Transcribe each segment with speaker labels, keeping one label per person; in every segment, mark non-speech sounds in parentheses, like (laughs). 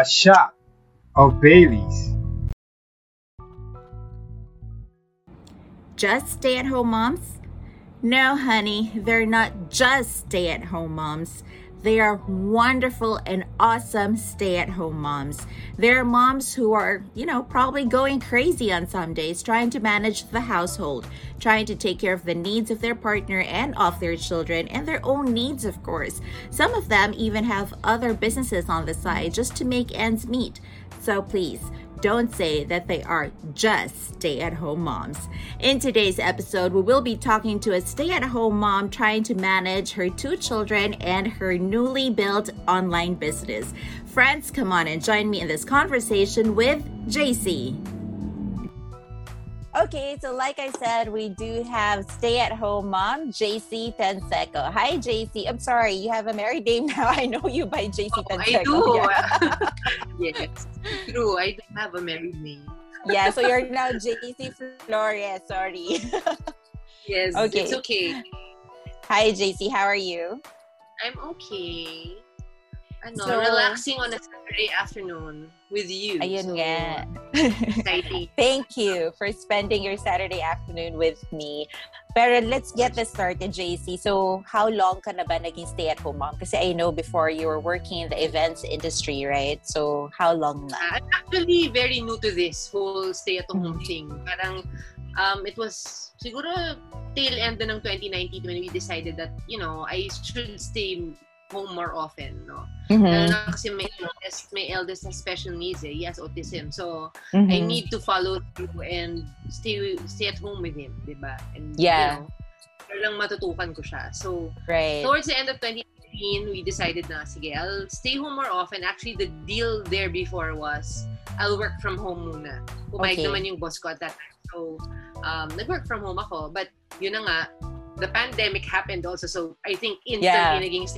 Speaker 1: a shot of Bailey's.
Speaker 2: Just stay at home moms? No, honey, they're not just stay at home moms. They are wonderful and awesome stay at home moms. They're moms who are, you know, probably going crazy on some days trying to manage the household, trying to take care of the needs of their partner and of their children and their own needs, of course. Some of them even have other businesses on the side just to make ends meet. So please, don't say that they are just stay at home moms. In today's episode, we will be talking to a stay at home mom trying to manage her two children and her newly built online business. Friends, come on and join me in this conversation with JC. Okay, so like I said, we do have stay-at-home mom, JC Tenseco. Hi, JC. I'm sorry, you have a married name (laughs) now. I know you by JC oh, Tenseco.
Speaker 3: I do. Yeah. (laughs) yes, true. I don't have a married name.
Speaker 2: yeah, so you're now JC Flores. Sorry. (laughs)
Speaker 3: yes. Okay. It's okay.
Speaker 2: Hi, JC. How are you?
Speaker 3: I'm okay. Ano, so, relaxing on a Saturday afternoon with you.
Speaker 2: Ayun
Speaker 3: so,
Speaker 2: nga.
Speaker 3: exciting. (laughs)
Speaker 2: Thank you for spending your Saturday afternoon with me. Pero let's get this started, JC. So, how long ka na ba naging stay-at-home mom? Kasi I know before you were working in the events industry, right? So, how long na?
Speaker 3: I'm actually very new to this whole stay-at-home mm-hmm. thing. Parang, um, it was siguro tail end ng 2019 when we decided that, you know, I should stay home more often, no? Mm-hmm. Lalo na kasi may eldest, may eldest has special needs eh. He has autism. So, mm-hmm. I need to follow through and stay stay at home with him, di ba? And,
Speaker 2: yeah.
Speaker 3: You know, lang matutukan ko siya. So,
Speaker 2: right.
Speaker 3: towards the end of 2018, we decided na, sige, I'll stay home more often. Actually, the deal there before was, I'll work from home muna. Pumayag okay. naman yung boss ko at that time. So, um, nag-work from home ako. But, yun na nga, the pandemic happened also. So, I think instantly yeah. naging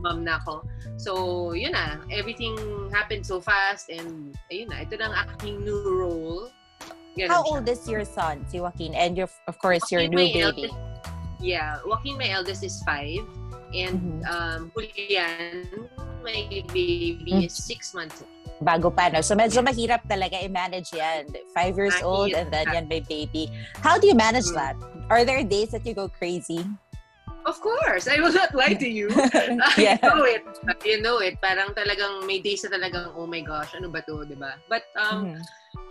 Speaker 3: mom na ako. So, yun na. Everything happened so fast and ayun na. Ito na ang aking new role.
Speaker 2: Ganun How siya. old is your son, si Joaquin? And your, of course, Joaquin, your new baby.
Speaker 3: Eldest, yeah. Joaquin, my eldest, is five. And mm-hmm. um, Julian, my baby, mm-hmm. is six months old
Speaker 2: bago pa, no? So, medyo mahirap talaga i-manage yan. Five years old and then yan may baby. How do you manage mm. that? Are there days that you go crazy?
Speaker 3: Of course. I will not lie to you. (laughs) yeah. I know it. You know it. Parang talagang may days na talagang, oh my gosh, ano ba to, di ba? But, um, mm-hmm.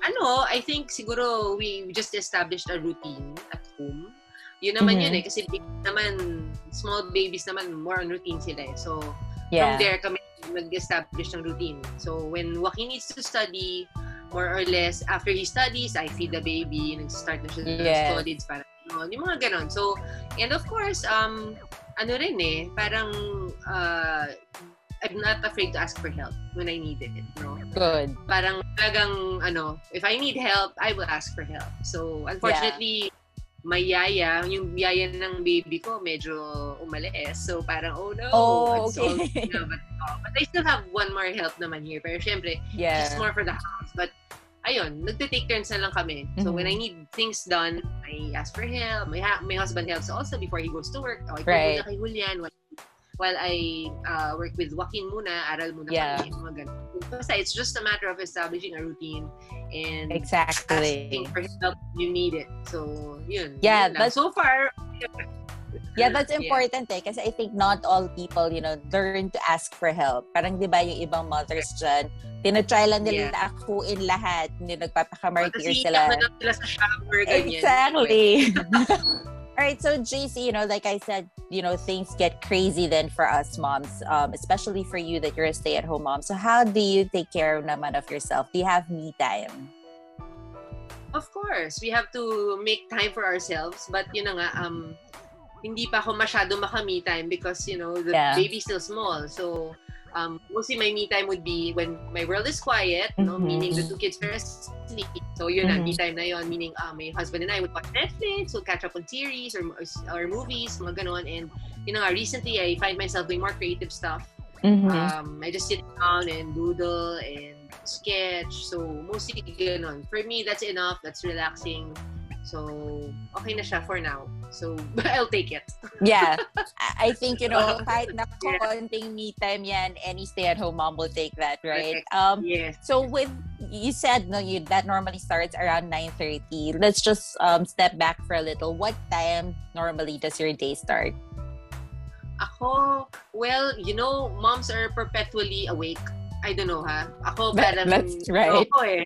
Speaker 3: ano, I think siguro we just established a routine at home. Yun naman mm-hmm. yun eh. Kasi naman, small babies naman, more on routine sila eh. So, yeah. from there kami nag-establish ng routine. So, when Joaquin needs to study, more or less, after he studies, I feed the baby, nag-start na siya yes. studies, para No, yung mga ganon. So, and of course, um, ano rin eh, parang uh, I'm not afraid to ask for help when I need it. No?
Speaker 2: Good.
Speaker 3: Parang talagang, ano, if I need help, I will ask for help. So, unfortunately, yeah. May yaya, yung yaya ng baby ko medyo umalis. So, parang, oh no.
Speaker 2: Oh, okay.
Speaker 3: So, but, oh, but I still have one more help naman here. Pero syempre, yeah. it's more for the house. But ayun, nagte-take turns na lang kami. So, mm-hmm. when I need things done, I ask for help. My, ha- my husband helps also before he goes to work. Okay, right. muna kay Julian while, while I uh, work with Joaquin muna, aral muna yeah. kami, mga ganun. Basta, it's just a matter of establishing a routine and
Speaker 2: exactly.
Speaker 3: asking for help you need it. So, yun.
Speaker 2: Yeah,
Speaker 3: yun so far,
Speaker 2: Yeah, that's important yeah. eh. Kasi I think not all people, you know, learn to ask for help. Parang di ba yung ibang mothers dyan, tinatry lang nila yeah. akuin lahat. Hindi nagpapakamartir sila.
Speaker 3: Kasi sila sa shower, ganyan.
Speaker 2: Exactly. (laughs) All right, so JC, you know, like I said, you know, things get crazy then for us moms, um, especially for you that you're a stay-at-home mom. So how do you take care naman of yourself? Do you have me time?
Speaker 3: Of course, we have to make time for ourselves. But you know nga, um, hindi pa ako masyado maka-me time because, you know, the yeah. baby's still small. So, um, mostly my me time would be when my world is quiet, mm-hmm. no? meaning the two kids are asleep. So, yun mm-hmm. na, me time na yun. Meaning, uh, my husband and I would watch Netflix, would catch up on series or, or movies, mga ganon. And, you know, recently, I find myself doing more creative stuff. Mm-hmm. Um, I just sit down and doodle and sketch. So, mostly ganon. For me, that's enough. That's relaxing So, okay na siya for now. So, (laughs) I'll take it.
Speaker 2: yeah. I think, you know, (laughs) kahit na konting me time yan, any stay-at-home mom will take that, right?
Speaker 3: Um, yes.
Speaker 2: So, with, you said, no, you that normally starts around 9.30. Let's just um, step back for a little. What time normally does your day start?
Speaker 3: Ako, well, you know, moms are perpetually awake. I don't know, ha? Ako, parang...
Speaker 2: That's (laughs) right.
Speaker 3: Ako eh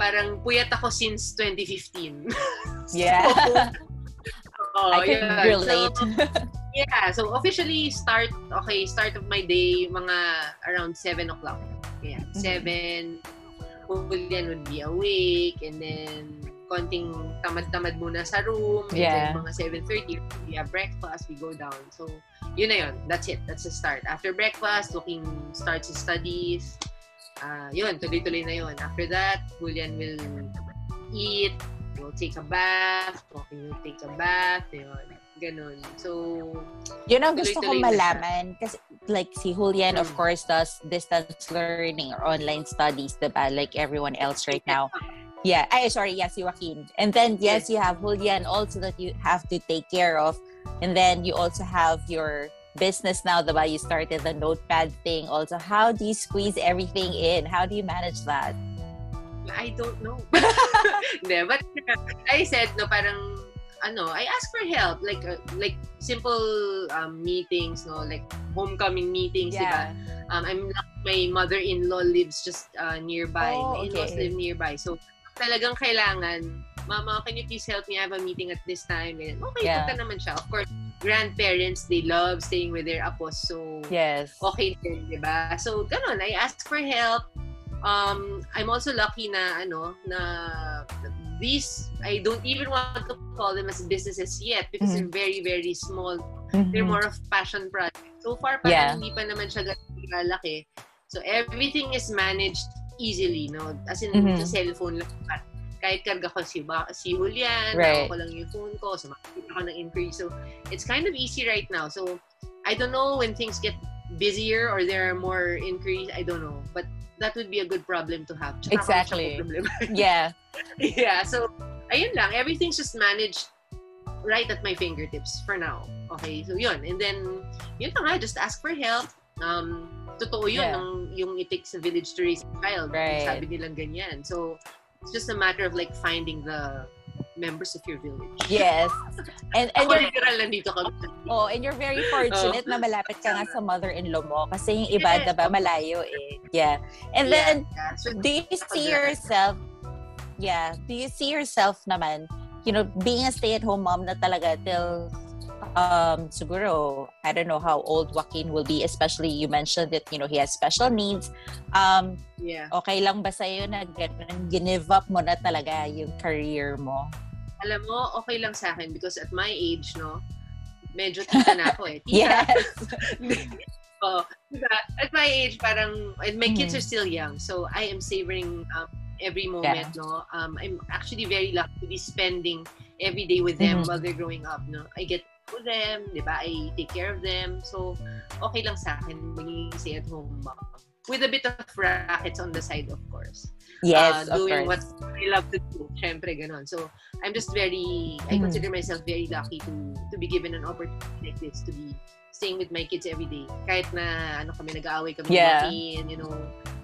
Speaker 3: parang puyat ako since 2015. (laughs)
Speaker 2: Yeah. (laughs)
Speaker 3: oh,
Speaker 2: I can yeah. relate.
Speaker 3: So, yeah, so officially start, okay, start of my day, mga around 7 o'clock. Yeah, mm-hmm. 7, Julian would be awake, and then konting tamad-tamad muna sa room.
Speaker 2: Yeah.
Speaker 3: And then mga 7.30, we have breakfast, we go down. So, yun na yun. That's it. That's the start. After breakfast, looking, starts his studies uh, yun, tuloy-tuloy na yun. After that, Julian will eat, will take a bath, Walking will take a bath, yun. Ganun. So,
Speaker 2: yun ang gusto kong malaman. Kasi, like, si Julian, mm. of course, does distance learning or online studies, diba? Like everyone else right now. Yeah. Ay, sorry. Yes, si Joaquin. And then, yes, you have Julian also that you have to take care of. And then, you also have your business now, the way You started the notepad thing also. How do you squeeze everything in? How do you manage that?
Speaker 3: I don't know. (laughs) yeah, but I said, no, parang, ano, I ask for help. Like, uh, like simple um, meetings, no? Like, homecoming meetings, yeah. diba? Um, I'm my mother-in-law lives just uh, nearby.
Speaker 2: Oh,
Speaker 3: my in-laws live nearby. So, talagang kailangan, Mama, can you please help me? I have a meeting at this time. And, okay, yeah. punta naman siya. Of course, grandparents, they love staying with their apos. So,
Speaker 2: yes.
Speaker 3: okay din, di ba? So, ganun, I ask for help. Um, I'm also lucky na, ano, na these, I don't even want to call them as businesses yet because mm-hmm. they're very, very small. Mm-hmm. They're more of passion projects. So far, parang yeah. hindi pa naman siya ganun laki. So, everything is managed easily, no? As in, mm-hmm. sa cellphone lang kahit karga ko si, ba, si Julian, right. ko lang yung phone ko, so makikita ko ng increase. So, it's kind of easy right now. So, I don't know when things get busier or there are more increase, I don't know. But that would be a good problem to have.
Speaker 2: Tsaka exactly. (laughs) yeah.
Speaker 3: yeah, so, ayun lang. Everything's just managed right at my fingertips for now. Okay, so yun. And then, yun lang ha, just ask for help. Um, totoo yun, yeah. ng, yung it takes a village to raise a child.
Speaker 2: Right.
Speaker 3: Sabi nilang ganyan. So, It's just a matter of like finding the members of your village.
Speaker 2: Yes. And and
Speaker 3: you're, literal nandito kami.
Speaker 2: Oh, and you're very fortunate oh. na malapit ka nga sa mother-in-law mo kasi yung iba yes. ba malayo eh. Yeah. And yeah. then yeah. So, do you see yourself Yeah, do you see yourself naman, you know, being a stay-at-home mom na talaga till um, siguro, I don't know how old Joaquin will be, especially you mentioned that, you know, he has special needs. Um,
Speaker 3: yeah.
Speaker 2: Okay lang ba sa'yo na give up mo na talaga yung career mo?
Speaker 3: Alam mo, okay lang sa akin because at my age, no, medyo tita na ako eh. (laughs)
Speaker 2: Tita. yes. (laughs)
Speaker 3: oh? At my age, parang, and my kids mm-hmm. are still young, so I am savoring um, every moment, yeah. no. Um, I'm actually very lucky to be spending every day with them mm-hmm. while they're growing up, no. I get with them, di ba? I take care of them. So, okay lang sa akin maging stay-at-home mom. With a bit of rackets on the side, of course.
Speaker 2: Yes,
Speaker 3: uh, Doing
Speaker 2: what
Speaker 3: I love to do. Siyempre, ganun. So, I'm just very, I mm. consider myself very lucky to to be given an opportunity like this, to be staying with my kids every day. Kahit na, ano kami, nag-aaway kami
Speaker 2: yeah.
Speaker 3: Makin, you know.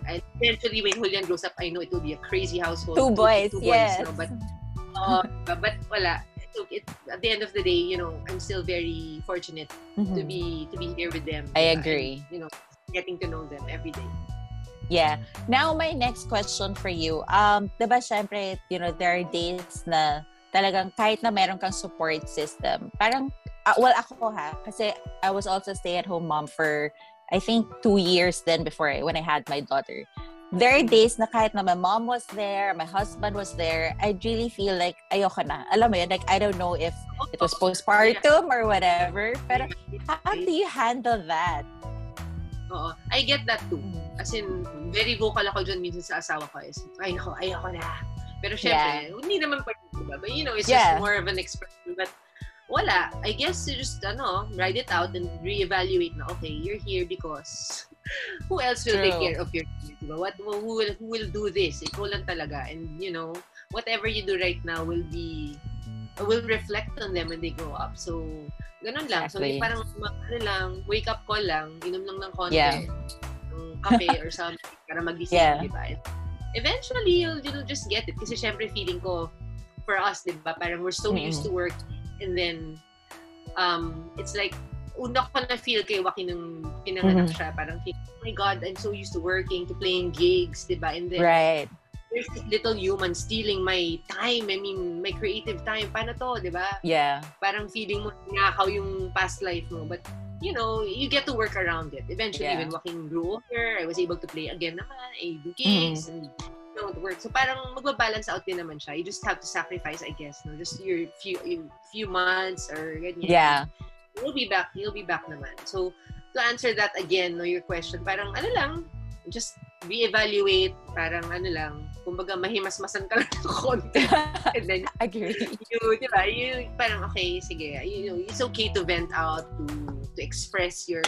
Speaker 3: And eventually, when Julian grows up, I know it will be a crazy household.
Speaker 2: Two boys, two, two boys
Speaker 3: yes. No? But, uh, but wala look, it, at the end of the day, you know, I'm still very fortunate mm-hmm. to be to be here with them.
Speaker 2: I agree.
Speaker 3: And, you know, getting to know them every day.
Speaker 2: Yeah. Now, my next question for you. Um, diba, syempre, you know, there are days na talagang kahit na meron kang support system, parang, uh, well, ako ha, kasi I was also stay-at-home mom for, I think, two years then before I, when I had my daughter there are days na kahit na my mom was there, my husband was there, I really feel like ayoko na. Alam mo yun, like I don't know if it was postpartum or whatever. Pero how do you handle that?
Speaker 3: Oo. I get that too. Mm. As in, very vocal ako dyan minsan sa asawa ko. Is, ay nako, ayoko na. Pero syempre, yeah. hindi naman pwede, diba? But you know, it's yeah. just more of an expression. But wala. I guess you just, ano, write it out and reevaluate na, okay, you're here because (laughs) who else will True. take care of your kids? Diba? What, who, will, who will do this? Ikaw lang talaga. And, you know, whatever you do right now will be will reflect on them when they grow up. So, ganun lang. Exactly. So, parang, ano lang, wake up call lang, inom lang ng konti. Yeah. Ng kape or (laughs) something para magising, yeah. di ba? Eventually, you'll, you'll just get it. Kasi syempre, feeling ko, for us, di ba, parang we're so mm-hmm. used to work and then, um, it's like, una ko na feel kay Joaquin nung pinanganak mm-hmm. siya. Parang, oh my God, I'm so used to working, to playing gigs, di ba? And then,
Speaker 2: right
Speaker 3: there's this little human stealing my time. I mean, my creative time. Paano to, di ba?
Speaker 2: Yeah.
Speaker 3: Parang feeling mo nakakaw yung past life mo. But, you know, you get to work around it. Eventually, yeah. when walking grew older, I was able to play again naman. I do gigs mm-hmm. and you know, work. So parang magbabalance out din naman siya. You just have to sacrifice, I guess. No? Just your few your few months or ganyan.
Speaker 2: Yeah.
Speaker 3: You'll be back. You'll be back naman. So, to answer that again, no, your question, parang ano lang, just re-evaluate, parang ano lang, kumbaga mahimasmasan ka (laughs) lang ng konti. And then, (laughs)
Speaker 2: Agree.
Speaker 3: You, di ba, you, parang okay, sige, you, it's okay to vent out, to, to express your,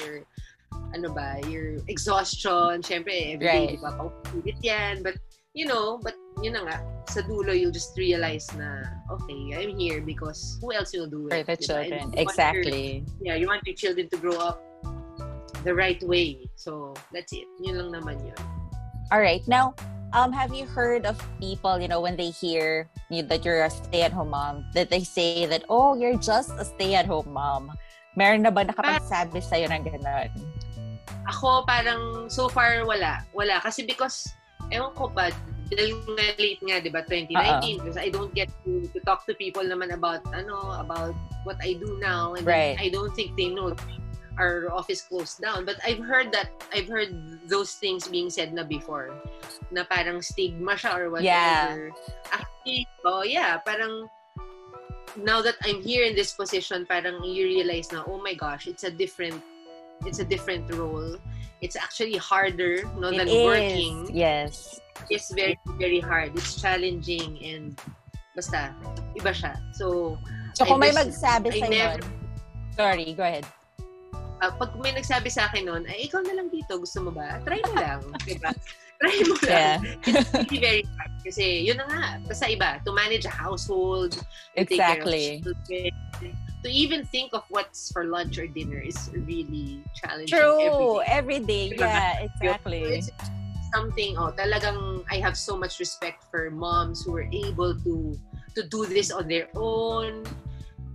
Speaker 3: ano ba, your exhaustion. Siyempre, everyday, right. di ba, paulit yan. But, you know, but yun na nga, sa dulo, you'll just realize na, okay, I'm here because who else will do it?
Speaker 2: For the children. Exactly.
Speaker 3: Your, yeah, you want your children to grow up the right way. So, that's it. Yun lang naman yun.
Speaker 2: All right. Now, um, have you heard of people, you know, when they hear you, that you're a stay-at-home mom, that they say that, oh, you're just a stay-at-home mom. Meron na ba nakapagsabi sa'yo ng gano'n?
Speaker 3: Ako, parang, so far, wala. Wala. Kasi because, ewan ko ba, dahil late nga, di ba, 2019, Uh-oh. because I don't get to, to talk to people naman about, ano, about what I do now. And right. I don't think they know our office closed down. But I've heard that, I've heard those things being said na before. Na parang stigma siya or whatever. Yeah. Actually, oh yeah, parang now that I'm here in this position, parang you realize na, oh my gosh, it's a different, it's a different role. It's actually harder no, than
Speaker 2: is.
Speaker 3: working.
Speaker 2: Yes.
Speaker 3: It's very, very hard. It's challenging and basta, iba siya. So,
Speaker 2: so kung may magsabi sa'yo, never... sorry, go ahead
Speaker 3: uh, pag may nagsabi sa akin noon, ay, ikaw na lang dito, gusto mo ba? Try mo (laughs) lang, diba? Try mo lang. Yeah. It's really very hard. Kasi, yun na nga, basta iba, to manage a household,
Speaker 2: exactly.
Speaker 3: take care of children, to even think of what's for lunch or dinner is really challenging.
Speaker 2: True, every day. Diba? Yeah, (laughs) exactly.
Speaker 3: It's something, oh, talagang I have so much respect for moms who are able to to do this on their own,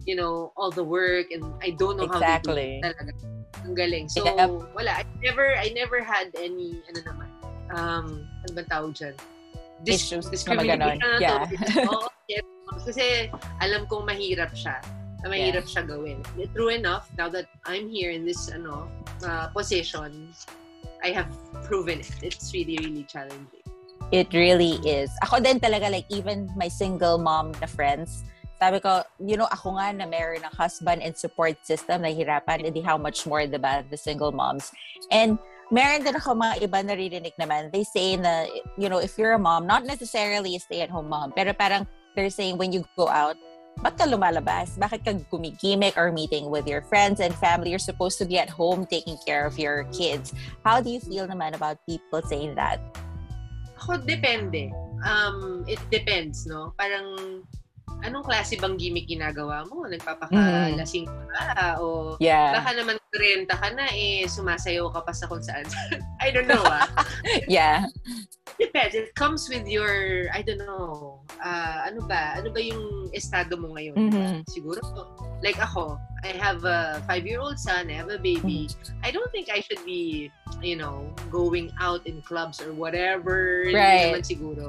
Speaker 3: you know, all the work and I don't know
Speaker 2: exactly.
Speaker 3: how to do it talaga. Ang galing. So, yep. wala. I never, I never had any, ano naman, um, ano ba tawag dyan?
Speaker 2: Dis- Issues discrimination. Na yeah. (laughs)
Speaker 3: oh, yes. Kasi alam kong mahirap siya. Na mahirap yeah. siya gawin. True enough, now that I'm here in this ano uh, position, I have proven it. It's really, really challenging.
Speaker 2: It really is. Ako din talaga, like, even my single mom na friends, sabi ko, you know, ako nga na meron ng husband and support system, nahihirapan, hindi how much more, diba, the single moms. And meron din ako mga iba naririnig naman. They say na, you know, if you're a mom, not necessarily a stay-at-home mom, pero parang they're saying when you go out, ba't ka lumalabas? Bakit ka gumigimik or meeting with your friends and family? You're supposed to be at home taking care of your kids. How do you feel naman about people saying that?
Speaker 3: Ako, depende. Um, it depends, no? Parang anong klase bang gimmick ginagawa mo? Nagpapakalasing ka O
Speaker 2: yeah.
Speaker 3: baka naman renta ka na eh, sumasayaw ka pa sa kung saan. (laughs) I don't know ah. (laughs)
Speaker 2: yeah.
Speaker 3: Depends. It comes with your, I don't know, uh, ano ba? Ano ba yung estado mo ngayon?
Speaker 2: Mm-hmm.
Speaker 3: Siguro, like ako, I have a five-year-old son, I have a baby. Mm-hmm. I don't think I should be, you know, going out in clubs or whatever.
Speaker 2: Right.
Speaker 3: Hindi naman siguro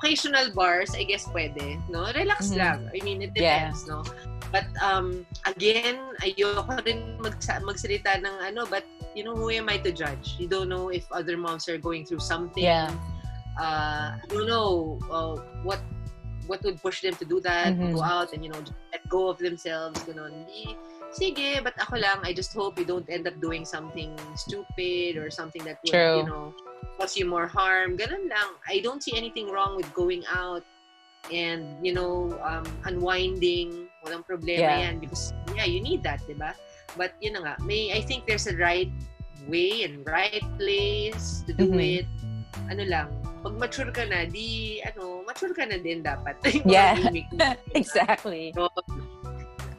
Speaker 3: occasional bars, I guess pwede, no? Relax mm-hmm. lang. I mean, it depends, yeah. no? But um again, ayoko rin mag magsalita ng ano, but you know, who am I to judge? You don't know if other moms are going through something.
Speaker 2: Yeah.
Speaker 3: Uh, you know uh, what what would push them to do that, mm-hmm. go out and you know, let go of themselves, know, Hindi, sige, but ako lang, I just hope you don't end up doing something stupid or something that would, True. you know, cause you more harm. Ganun lang. I don't see anything wrong with going out and, you know, um, unwinding. Walang problema yeah. yan because, yeah, you need that, di ba? But, yun na nga, may, I think there's a right way and right place to do mm-hmm. it. Ano lang, pag mature ka na, di, ano, mature ka na din dapat. (laughs)
Speaker 2: yeah, (laughs) exactly.
Speaker 3: So,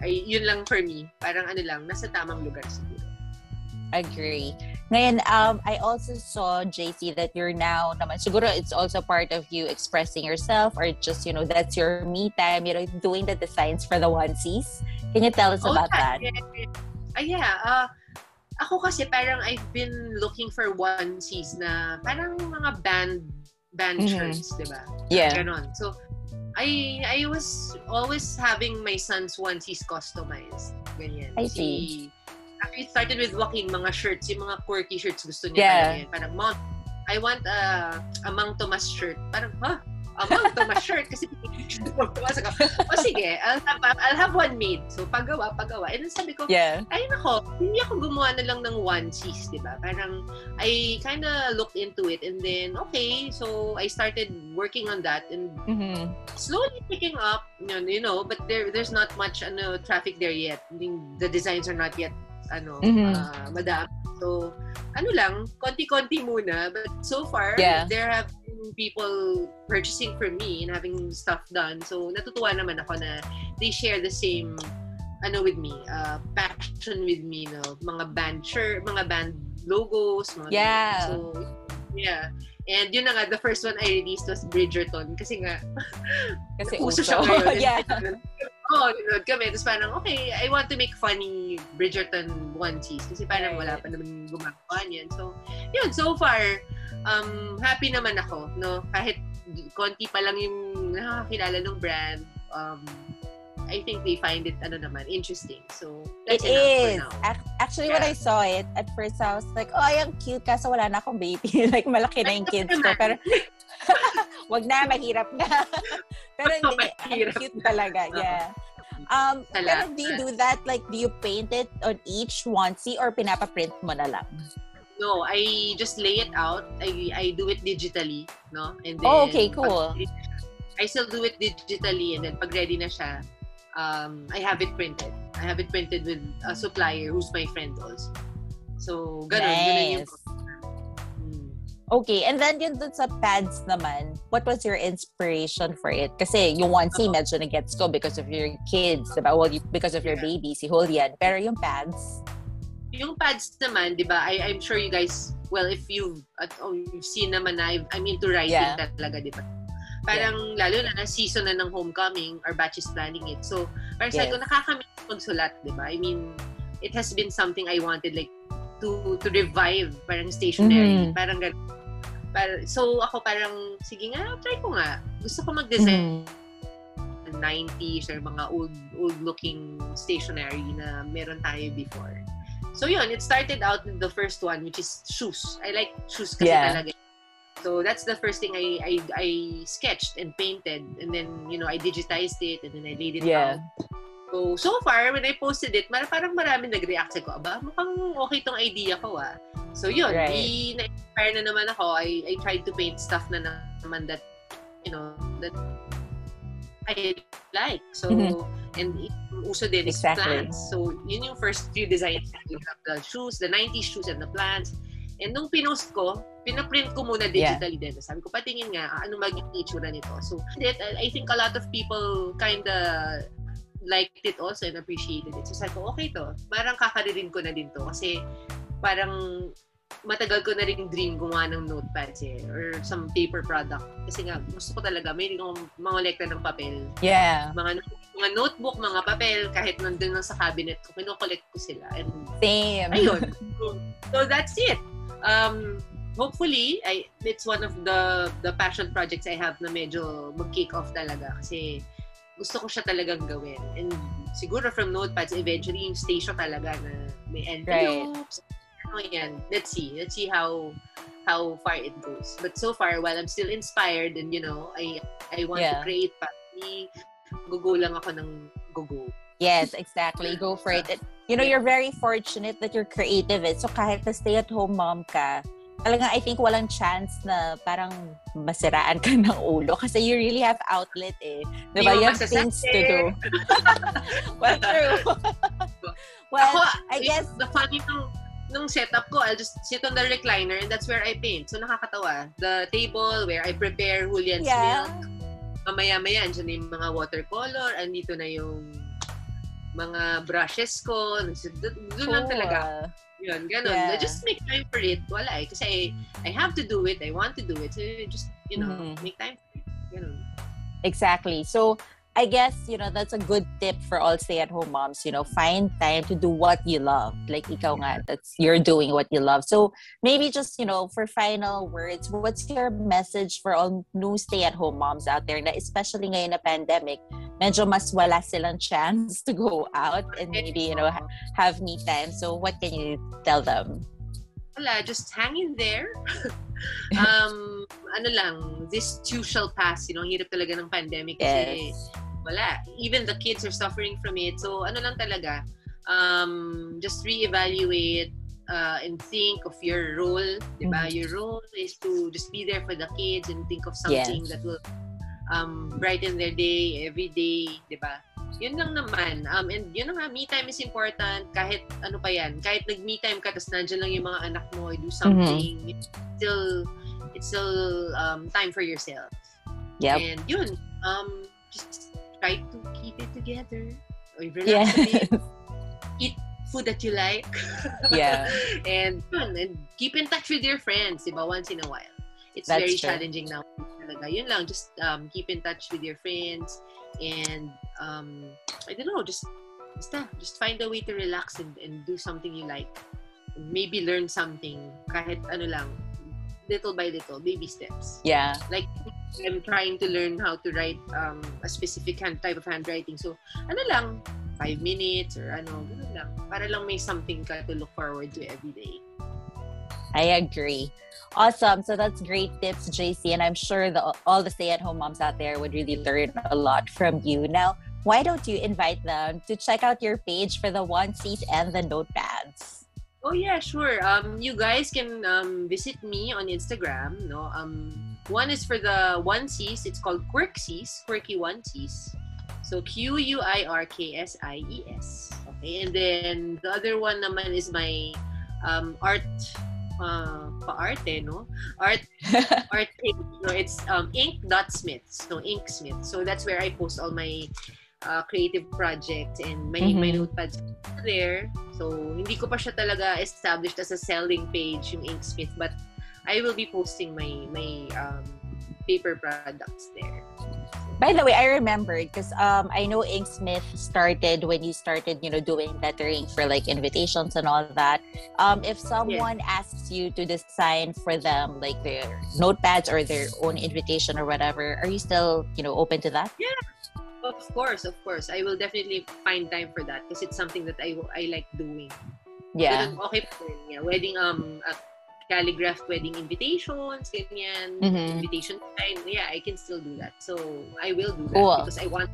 Speaker 3: ay, yun lang for me. Parang ano lang, nasa tamang lugar siguro.
Speaker 2: Agree. Ngayon, um, I also saw, JC, that you're now naman, siguro it's also part of you expressing yourself or just, you know, that's your me time, you know, doing the designs for the onesies. Can you tell us oh, about that?
Speaker 3: Yeah. Uh, yeah uh, ako kasi parang I've been looking for onesies na parang mga band band mm-hmm. shirts, di ba?
Speaker 2: Yeah.
Speaker 3: Ganon. So, I I was always having my son's onesies customized. Ganyan.
Speaker 2: I see. Si,
Speaker 3: Actually, started with Joaquin, mga shirts, yung mga quirky shirts gusto niya. Yeah. Parang, Mom, I want a, a Mang Tomas shirt. Parang, huh? A Mang Tomas shirt? Kasi (laughs) ako. O sige, I'll have, I'll have one made. So, paggawa, paggawa. And then sabi ko,
Speaker 2: yeah.
Speaker 3: ay nako, hindi ako gumawa na lang ng onesies, di ba? Parang, I kind of looked into it and then, okay, so I started working on that and
Speaker 2: mm-hmm.
Speaker 3: slowly picking up, you know, but there there's not much ano, traffic there yet. The designs are not yet ano, mm-hmm. uh, madami. So, ano lang, konti-konti muna. But so far, yeah. there have been people purchasing from me and having stuff done. So, natutuwa naman ako na they share the same ano with me, uh, passion with me, no? Mga band shirt, mga band logos, mga
Speaker 2: yeah.
Speaker 3: So, yeah. And yun na nga, the first one I released was Bridgerton kasi nga,
Speaker 2: kasi (laughs) uso siya ngayon. (laughs) yeah.
Speaker 3: Oo, oh, nanood kami. Tapos parang, okay, I want to make funny Bridgerton onesies. Kasi parang wala pa naman gumagawa niyan. So, yun, so far, um, happy naman ako, no? Kahit konti pa lang yung nakakilala ng brand, um, I think they find it ano naman interesting. So
Speaker 2: that's it is. Actually, yeah. when I saw it at first, I was like, oh, yung cute kaso wala na akong baby. (laughs) like malaki na yung kids ko. Pero (laughs) wag na, mahirap na. (laughs) pero hindi, (laughs) mahirap cute talaga. Yeah. Um, pero do you do that? Like, do you paint it on each onesie or pinapa-print mo na lang?
Speaker 3: No, I just lay it out. I I do it digitally, no? And then,
Speaker 2: oh, okay, cool.
Speaker 3: Pag, I still do it digitally and then pag ready na siya, um, I have it printed. I have it printed with a supplier who's my friend also. So, ganun. Nice. Ganun yung.
Speaker 2: Okay, and then yun dun sa pads naman, what was your inspiration for it? Kasi yung onesie uh-huh. medyo na-gets ko because of your kids, diba? Well, you, because of your yeah. baby, si Julian. Pero yung pads?
Speaker 3: Yung pads naman, di ba, I, I'm sure you guys, well, if you've, uh, oh, you've seen naman na I'm into writing yeah. talaga, di ba? Parang yeah. lalo na na season na ng homecoming, our batch is planning it. So, parang yes. sabi ko, nakakamiss magsulat, di ba? I mean, it has been something I wanted like to to revive parang stationery. Mm-hmm. Parang Par, so, ako parang, sige nga, try ko nga. Gusto ko mag-design mm-hmm. 90s or mga old old looking stationery na meron tayo before. So yun, it started out with the first one which is shoes. I like shoes kasi yeah. talaga So that's the first thing I, I I sketched and painted, and then you know I digitized it, and then I laid it
Speaker 2: yeah.
Speaker 3: out. So so far when I posted it, mar parang marami nag-react ko. Aba, mukhang okay tong idea ko ah. So yun, right. di na-inspire na naman ako. I I tried to paint stuff na naman that you know that I like. So mm-hmm. and uso din is exactly. plants. So yun yung first few designs. You have the shoes, the 90s shoes and the plants. And nung pinost ko, pinaprint ko muna digitally yeah. din. Sabi ko, patingin nga, ano maging itsura nito. So, I think a lot of people kind of liked it also and appreciated it. So, sabi ko, okay to. Parang kakaririn ko na din to. Kasi, parang matagal ko na rin dream gumawa ng notepads eh, or some paper product. Kasi nga, gusto ko talaga, may akong mga lekta ng papel.
Speaker 2: Yeah.
Speaker 3: Mga, mga notebook, mga papel, kahit nandun lang sa cabinet ko, kinokollect ko sila. And,
Speaker 2: Same.
Speaker 3: Ayun. (laughs) So, so that's it um, hopefully, I, it's one of the the passion projects I have na medyo mag-kick off talaga kasi gusto ko siya talagang gawin. And siguro from notepads, eventually yung station talaga na may envelopes. Right. Ano yan. Let's see. Let's see how how far it goes. But so far, while I'm still inspired and you know, I I want yeah. to create pa, gugo lang ako ng gugo.
Speaker 2: Yes, exactly. Go for it. (laughs) You know, you're very fortunate that you're creative. Eh. So kahit na stay-at-home mom ka, talagang I think walang chance na parang masiraan ka (laughs) ng ulo kasi you really have outlet eh. Di ba? You have things to do. (laughs) well, true. (laughs) well,
Speaker 3: Ako,
Speaker 2: I guess...
Speaker 3: The funny thing, nung setup ko, I'll just sit on the recliner and that's where I paint. So nakakatawa. The table where I prepare Julian's yeah. milk. Mamaya-maya, andyan na yung mga watercolor, andito na yung mga brushes ko. Doon lang talaga. Yun, ganun. Yeah. Just make time for it. Wala eh. Kasi I, I have to do it. I want to do it. So just, you know, mm-hmm. make time for it. Ganun.
Speaker 2: Exactly. So, I guess, you know, that's a good tip for all stay-at-home moms. You know, find time to do what you love. Like ikaw nga, that's you're doing what you love. So maybe just, you know, for final words, what's your message for all new stay-at-home moms out there na especially ngayon na pandemic, medyo mas wala silang chance to go out and maybe, you know, have me time. So what can you tell them?
Speaker 3: Wala, just hang in there. (laughs) um, ano lang, this too shall pass. You know, hirap talaga ng pandemic kasi yes wala. Even the kids are suffering from it. So, ano lang talaga, um, just reevaluate uh, and think of your role. Diba? Mm-hmm. Your role is to just be there for the kids and think of something yes. that will um, brighten their day every day. Diba? Yun lang naman. Um, and yun nga, me time is important. Kahit ano pa yan. Kahit nag-me time ka, tapos nandiyan lang yung mga anak mo, do mm-hmm. something. Mm-hmm. It's still, it's still um, time for yourself.
Speaker 2: Yep.
Speaker 3: And yun, um, just try to keep it together. Or relax yes. Eat food that you like.
Speaker 2: Yeah. (laughs)
Speaker 3: and, and keep in touch with your friends, diba, once in a while. It's That's very true. challenging now. Talaga. Yun lang, just um, keep in touch with your friends and um, I don't know, just basta, just find a way to relax and, and do something you like. Maybe learn something kahit ano lang, little by little, baby steps.
Speaker 2: Yeah.
Speaker 3: Like I'm trying to learn how to write um, a specific hand, type of handwriting. So, ano lang, five minutes or ano, ganun lang. Para lang may something ka to look forward to every day.
Speaker 2: I agree. Awesome. So that's great tips, JC. And I'm sure the, all the stay-at-home moms out there would really learn a lot from you. Now, why don't you invite them to check out your page for the one onesies and the notepads?
Speaker 3: Oh yeah, sure. Um, you guys can um, visit me on Instagram. No, um, one is for the one onesies. It's called Quirksies, Quirky Onesies. So Q U I R K S I E S. Okay, and then the other one naman is my um, art uh, pa-arte, no? Art, (laughs) art page. No, it's um, ink.smith. So, inksmith. So, that's where I post all my uh, creative project and my, mm-hmm. my notepads there. So, hindi ko pa siya talaga established as a selling page, yung Inksmith. But I will be posting my my um, paper products there.
Speaker 2: By the way, I remembered because um, I know Inksmith started when you started, you know, doing lettering for like invitations and all that. Um, if someone asks you to design for them like their notepads or their own invitation or whatever, are you still, you know, open to that?
Speaker 3: Yeah, Of course, of course. I will definitely find time for that because it's something that I I like doing.
Speaker 2: Yeah.
Speaker 3: Okay Yeah. Wedding, um, calligraphed wedding invitations, ganyan, mm-hmm. invitation time. Yeah, I can still do that. So, I will do that cool. because I want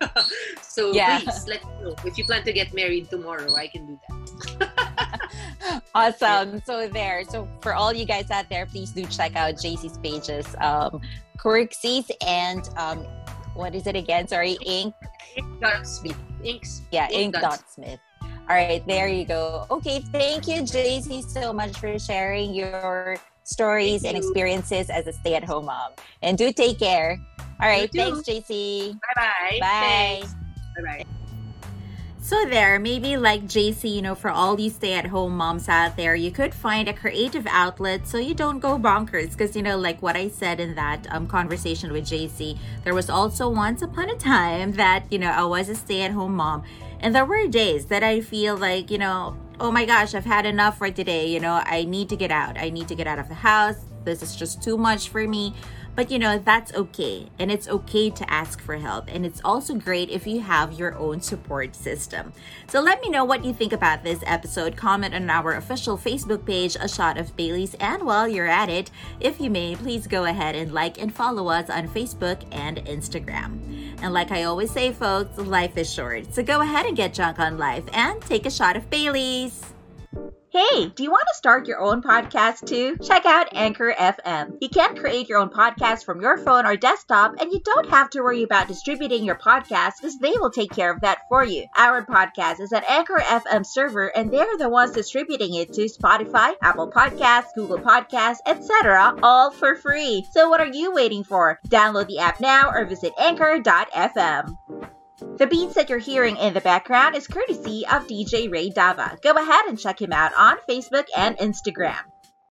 Speaker 3: (laughs) so yeah. please let me know. If you plan to get married tomorrow, I can do that. (laughs)
Speaker 2: awesome. So there. So for all you guys out there, please do check out JC's pages, um, Quirksies and um, what is it again? Sorry, ink.
Speaker 3: Ink Smith. Inks.
Speaker 2: Yeah, ink, ink dot Smith. All right, there you go. Okay, thank you, JC, so much for sharing your stories and experiences as a stay-at-home mom. And do take care. All right, thanks, JC.
Speaker 3: Bye-bye.
Speaker 2: Bye.
Speaker 3: Bye-bye.
Speaker 4: So, there, maybe like JC, you know, for all you stay at home moms out there, you could find a creative outlet so you don't go bonkers. Because, you know, like what I said in that um, conversation with JC, there was also once upon a time that, you know, I was a stay at home mom. And there were days that I feel like, you know, oh my gosh, I've had enough for today. You know, I need to get out. I need to get out of the house. This is just too much for me. But you know, that's okay. And it's okay to ask for help. And it's also great if you have your own support system. So let me know what you think about this episode. Comment on our official Facebook page, A Shot of Bailey's. And while you're at it, if you may, please go ahead and like and follow us on Facebook and Instagram. And like I always say, folks, life is short. So go ahead and get drunk on life and take a shot of Bailey's.
Speaker 2: Hey, do you want to start your own podcast too? Check out Anchor FM. You can create your own podcast from your phone or desktop, and you don't have to worry about distributing your podcast because they will take care of that for you. Our podcast is an Anchor FM server, and they're the ones distributing it to Spotify, Apple Podcasts, Google Podcasts, etc., all for free. So what are you waiting for? Download the app now or visit anchor.fm. The beats that you're hearing in the background is courtesy of DJ Ray Dava. Go ahead and check him out on Facebook and Instagram.